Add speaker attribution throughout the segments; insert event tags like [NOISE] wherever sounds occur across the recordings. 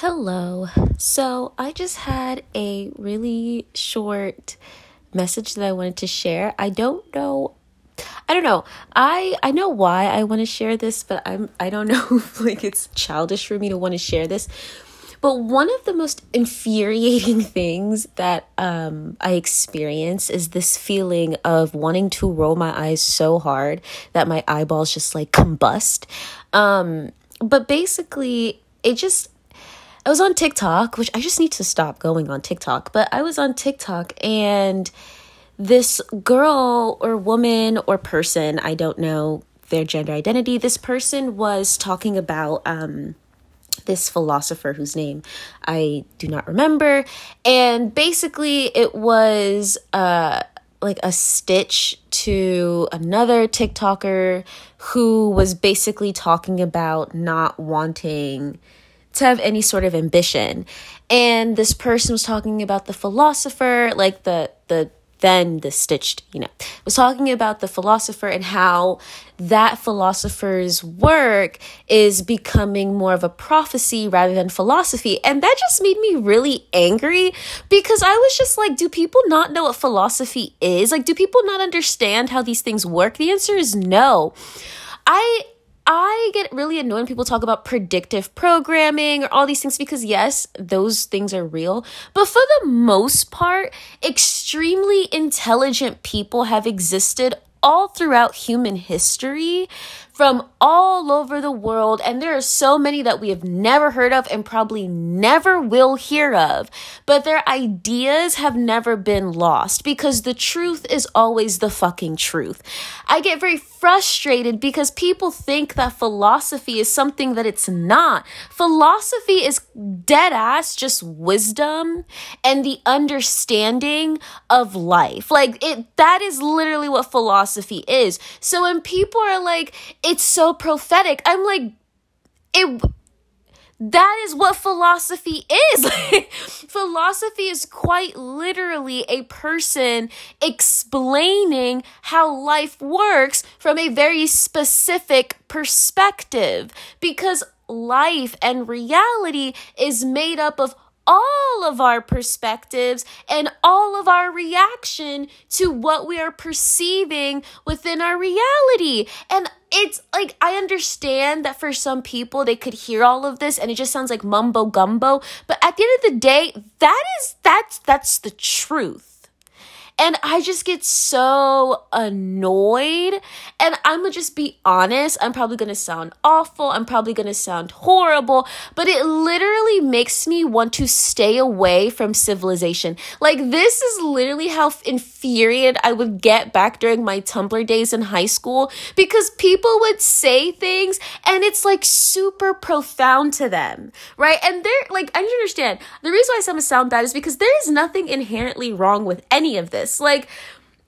Speaker 1: Hello. So, I just had a really short message that I wanted to share. I don't know I don't know. I I know why I want to share this, but I'm I don't know [LAUGHS] like it's childish for me to want to share this. But one of the most infuriating [LAUGHS] things that um, I experience is this feeling of wanting to roll my eyes so hard that my eyeballs just like combust. Um, but basically, it just I was on TikTok, which I just need to stop going on TikTok, but I was on TikTok and this girl or woman or person, I don't know their gender identity, this person was talking about um, this philosopher whose name I do not remember. And basically, it was uh, like a stitch to another TikToker who was basically talking about not wanting to have any sort of ambition. And this person was talking about the philosopher, like the the then the stitched, you know, was talking about the philosopher and how that philosopher's work is becoming more of a prophecy rather than philosophy. And that just made me really angry because I was just like, do people not know what philosophy is? Like, do people not understand how these things work? The answer is no. I I get really annoyed when people talk about predictive programming or all these things because, yes, those things are real. But for the most part, extremely intelligent people have existed all throughout human history from all over the world. And there are so many that we have never heard of and probably never will hear of. But their ideas have never been lost because the truth is always the fucking truth. I get very frustrated because people think that philosophy is something that it's not. Philosophy is dead ass just wisdom and the understanding of life. Like it that is literally what philosophy is. So when people are like it's so prophetic. I'm like, it that is what philosophy is. [LAUGHS] philosophy is quite literally a person explaining how life works from a very specific perspective because life and reality is made up of all of our perspectives and all of our reaction to what we are perceiving within our reality. And it's like I understand that for some people they could hear all of this and it just sounds like mumbo gumbo, but at the end of the day, that is that's that's the truth. And I just get so annoyed. And I'm gonna just be honest. I'm probably gonna sound awful. I'm probably gonna sound horrible. But it literally makes me want to stay away from civilization. Like, this is literally how infuriated I would get back during my Tumblr days in high school because people would say things and it's like super profound to them, right? And they're like, I to understand the reason why some sound bad is because there is nothing inherently wrong with any of this this. Like,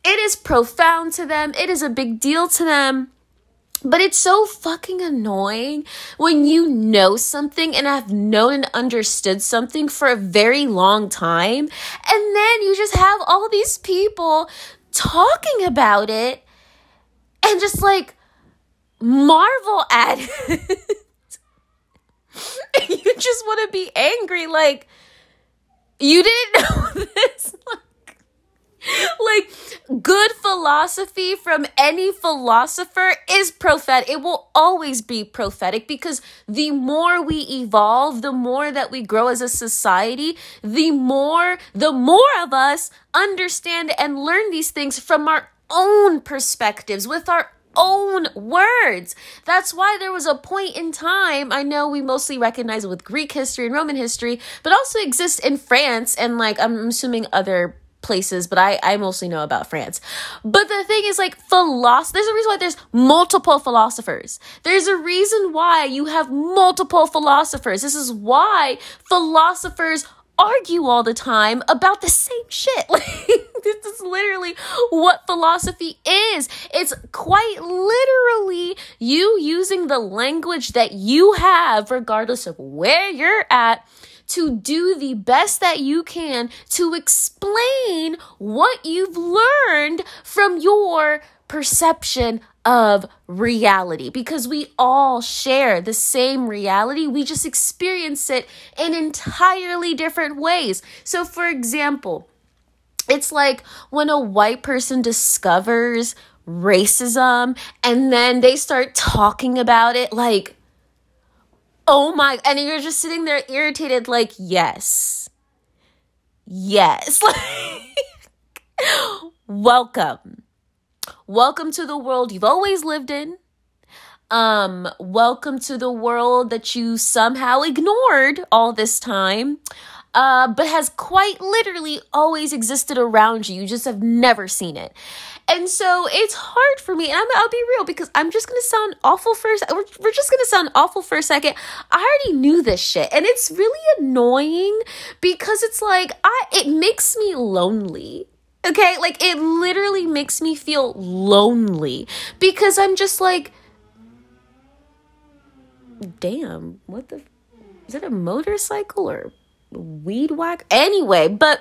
Speaker 1: it is profound to them, it is a big deal to them. But it's so fucking annoying when you know something and have known and understood something for a very long time. And then you just have all these people talking about it and just like marvel at [LAUGHS] it. you just want to be angry. Like, you didn't know [LAUGHS] this. [LAUGHS] like good philosophy from any philosopher is prophetic. It will always be prophetic because the more we evolve, the more that we grow as a society, the more the more of us understand and learn these things from our own perspectives with our own words. That's why there was a point in time, I know we mostly recognize it with Greek history and Roman history, but also exists in France and like I'm assuming other places, but I, I mostly know about France. But the thing is, like, philosophy, there's a reason why there's multiple philosophers. There's a reason why you have multiple philosophers. This is why philosophers argue all the time about the same shit. [LAUGHS] Like, this is literally what philosophy is. It's quite literally you using the language that you have, regardless of where you're at, to do the best that you can to explain what you've learned from your perception of reality because we all share the same reality. We just experience it in entirely different ways. So, for example, it's like when a white person discovers racism and then they start talking about it like, oh my, and you're just sitting there irritated, like, yes, yes. [LAUGHS] welcome. Welcome to the world you've always lived in. Um, welcome to the world that you somehow ignored all this time uh, but has quite literally always existed around you. You just have never seen it. And so it's hard for me, and i will be real because I'm just gonna sound awful for a. We're, we're just gonna sound awful for a second. I already knew this shit, and it's really annoying because it's like I it makes me lonely. Okay, like it literally makes me feel lonely because I'm just like, damn, what the is it a motorcycle or weed whack. Anyway, but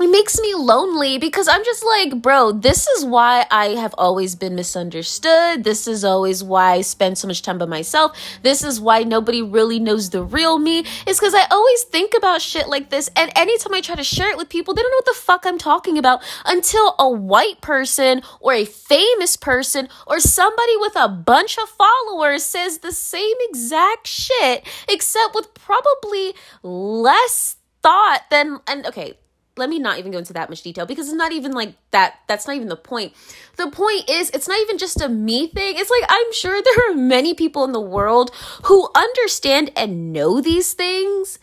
Speaker 1: it makes me lonely because I'm just like, bro, this is why I have always been misunderstood. This is always why I spend so much time by myself. This is why nobody really knows the real me. It's because I always think about shit like this. And anytime I try to share it with people, they don't know what the fuck I'm talking about until a white person or a famous person or somebody with a bunch of followers says the same exact shit, except with probably less thought than, and okay, let me not even go into that much detail because it's not even like that that's not even the point. The point is it's not even just a me thing. It's like i'm sure [LAUGHS] there are many people in the world who understand and know these things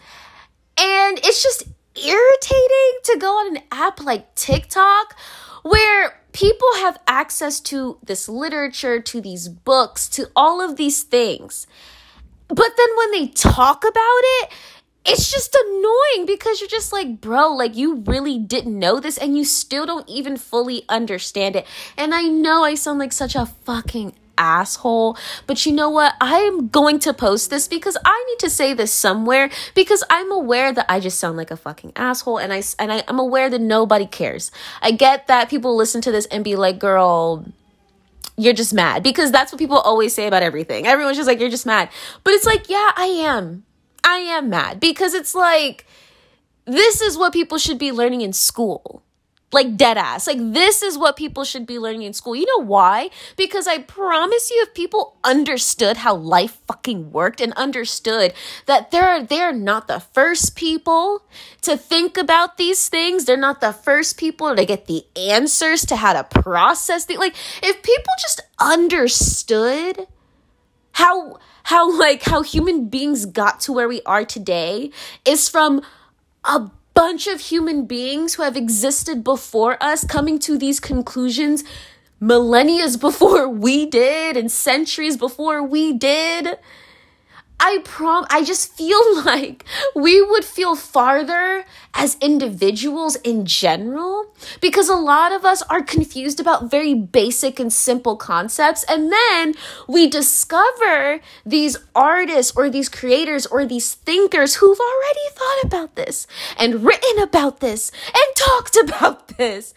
Speaker 1: and it's just irritating to go on an app like tiktok where people have access to this literature to these books to all of these things. But then when they talk about it it's just annoying because you're just like, bro, like you really didn't know this and you still don't even fully understand it. And I know I sound like such a fucking asshole. But you know what? I'm going to post this because I need to say this somewhere because I'm aware that I just sound like a fucking asshole and I and I, I'm aware that nobody cares. I get that people listen to this and be like, girl, you're just mad because that's what people always say about everything. Everyone's just like, you're just mad. But it's like, yeah, I am. I am mad because it's like this is what people should be learning in school. Like dead ass. Like this is what people should be learning in school. You know why? Because I promise you if people understood how life fucking worked and understood that they're they're not the first people to think about these things. They're not the first people to get the answers to how to process the like if people just understood how how like how human beings got to where we are today is from a bunch of human beings who have existed before us coming to these conclusions millennia before [LAUGHS] we did and centuries before we did I prom I just feel [LAUGHS] like we would feel farther as individuals in general because a lot of us are confused about very basic and simple concepts and then we discover these artists or these creators or these thinkers who've already thought about this and written about this and talked [LAUGHS] about this.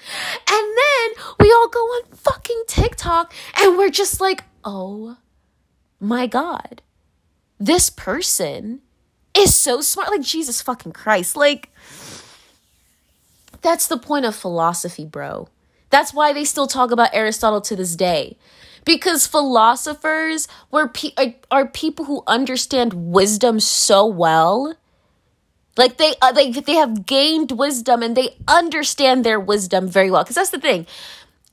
Speaker 1: And then we all go on fucking TikTok and we're just like, "Oh my god." This person is so smart. Like, Jesus fucking Christ. Like, that's the point of philosophy, bro. That's why they still talk about Aristotle to this day. Because philosophers were pe- are people who understand wisdom so well. Like they, uh, they they have gained wisdom and they understand their wisdom very well. Because that's the thing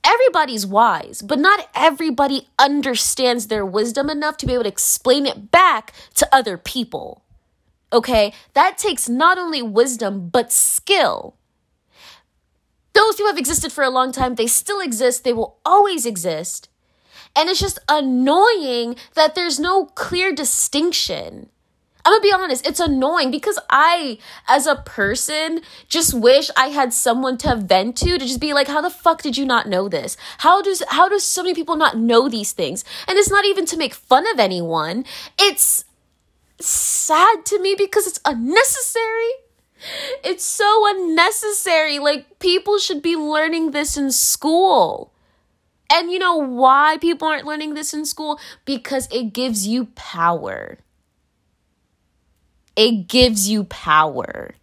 Speaker 1: everybody's wise, but not everybody understands their wisdom enough to be able to explain it back to other people. Okay? That takes not only wisdom, but skill. Those who have existed for a long time, they still exist, they will always exist. And it's just annoying that there's no clear distinction I'm gonna be honest, it's annoying because I, as a person, just wish I had someone to vent to to just be like, how the fuck did you not know this? How does how do so many people not know these things? And it's not even to make fun of anyone. It's sad to me because it's unnecessary. It's so unnecessary. Like people should be learning this in school. And you know why people aren't learning this in school? Because it gives you power. It gives you power.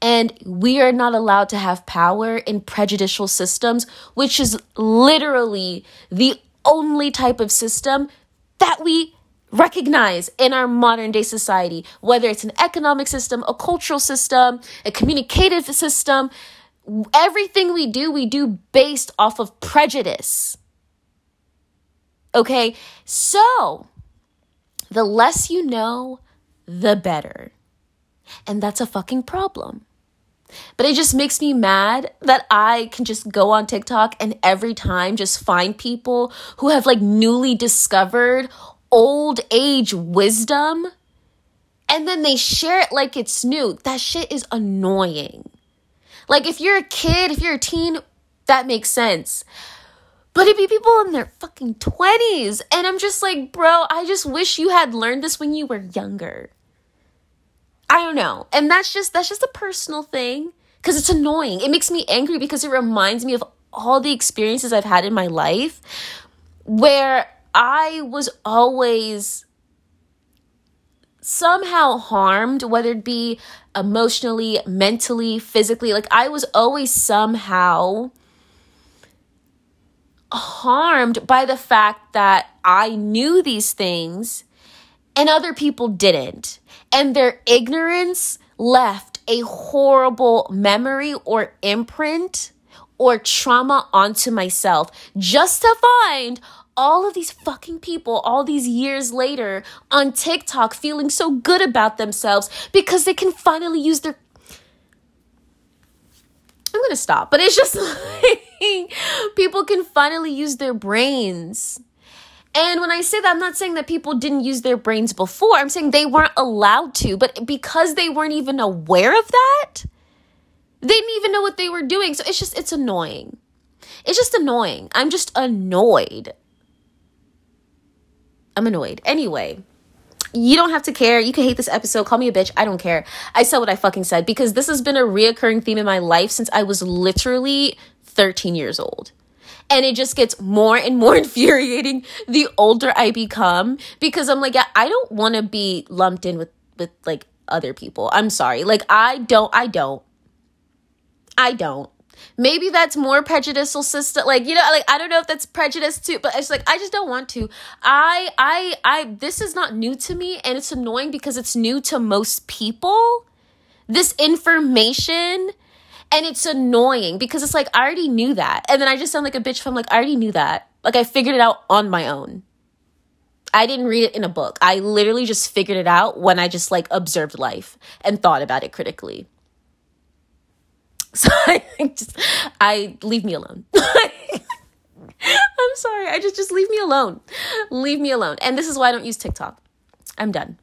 Speaker 1: And we are not allowed to have power in prejudicial systems, which is literally the only type of system that we recognize in our modern day society, whether it's an economic system, a cultural system, a communicative system. Everything we do, we do based off of prejudice. Okay, so the less you know, the better. And that's a fucking problem. But it just makes me mad that I can just go on TikTok and every time just find people who have like newly discovered old age wisdom and then they share it like it's new. That shit is annoying. Like if you're a kid, if you're a teen, that makes sense. But it'd be people in their fucking 20s. And I'm just like, bro, I just wish you had learned this when you were younger. I don't know. And that's just that's just a personal thing cuz it's annoying. It makes me angry because it reminds me of all the experiences I've had in my life where I was always somehow harmed, whether it be emotionally, mentally, physically. Like I was always somehow harmed by the fact that I knew these things and other people didn't. And their ignorance left a horrible memory or imprint or trauma onto myself just to find all of these fucking people all these years later on TikTok feeling so good about themselves because they can finally use their I'm going to stop, but it's just [LAUGHS] like [LAUGHS] people can finally use their brains and when I say that, I'm not saying that people didn't use their brains before. I'm saying they weren't allowed to, but because they weren't even aware of that, they didn't even know what they were doing. So it's just, it's annoying. It's just annoying. I'm just annoyed. I'm annoyed. Anyway, you don't have to care. You can hate this episode. Call me a bitch. I don't care. I said what I fucking said because this has been a reoccurring theme in my life since I was literally 13 years old and it just gets more and more [LAUGHS] infuriating the older I become because I'm like, I don't want to be lumped in with with like other people. I'm sorry. Like I don't I don't. I don't. Maybe that's more prejudicial system like you know like I don't know if that's prejudice too but it's like I just don't want to. I I I this is not new to me and it's annoying because it's new to most people. This information and it's annoying because it's like, I already knew that. And then I just sound like a bitch if I'm like, I already knew that. Like, I figured it out on my own. I didn't read it in a book. I literally just figured it out when I just like observed life and thought about it critically. [LAUGHS] So I just, I leave me alone. [LAUGHS] I'm sorry. I just, just leave me alone. Leave me alone. And this is why I don't use TikTok. I'm done.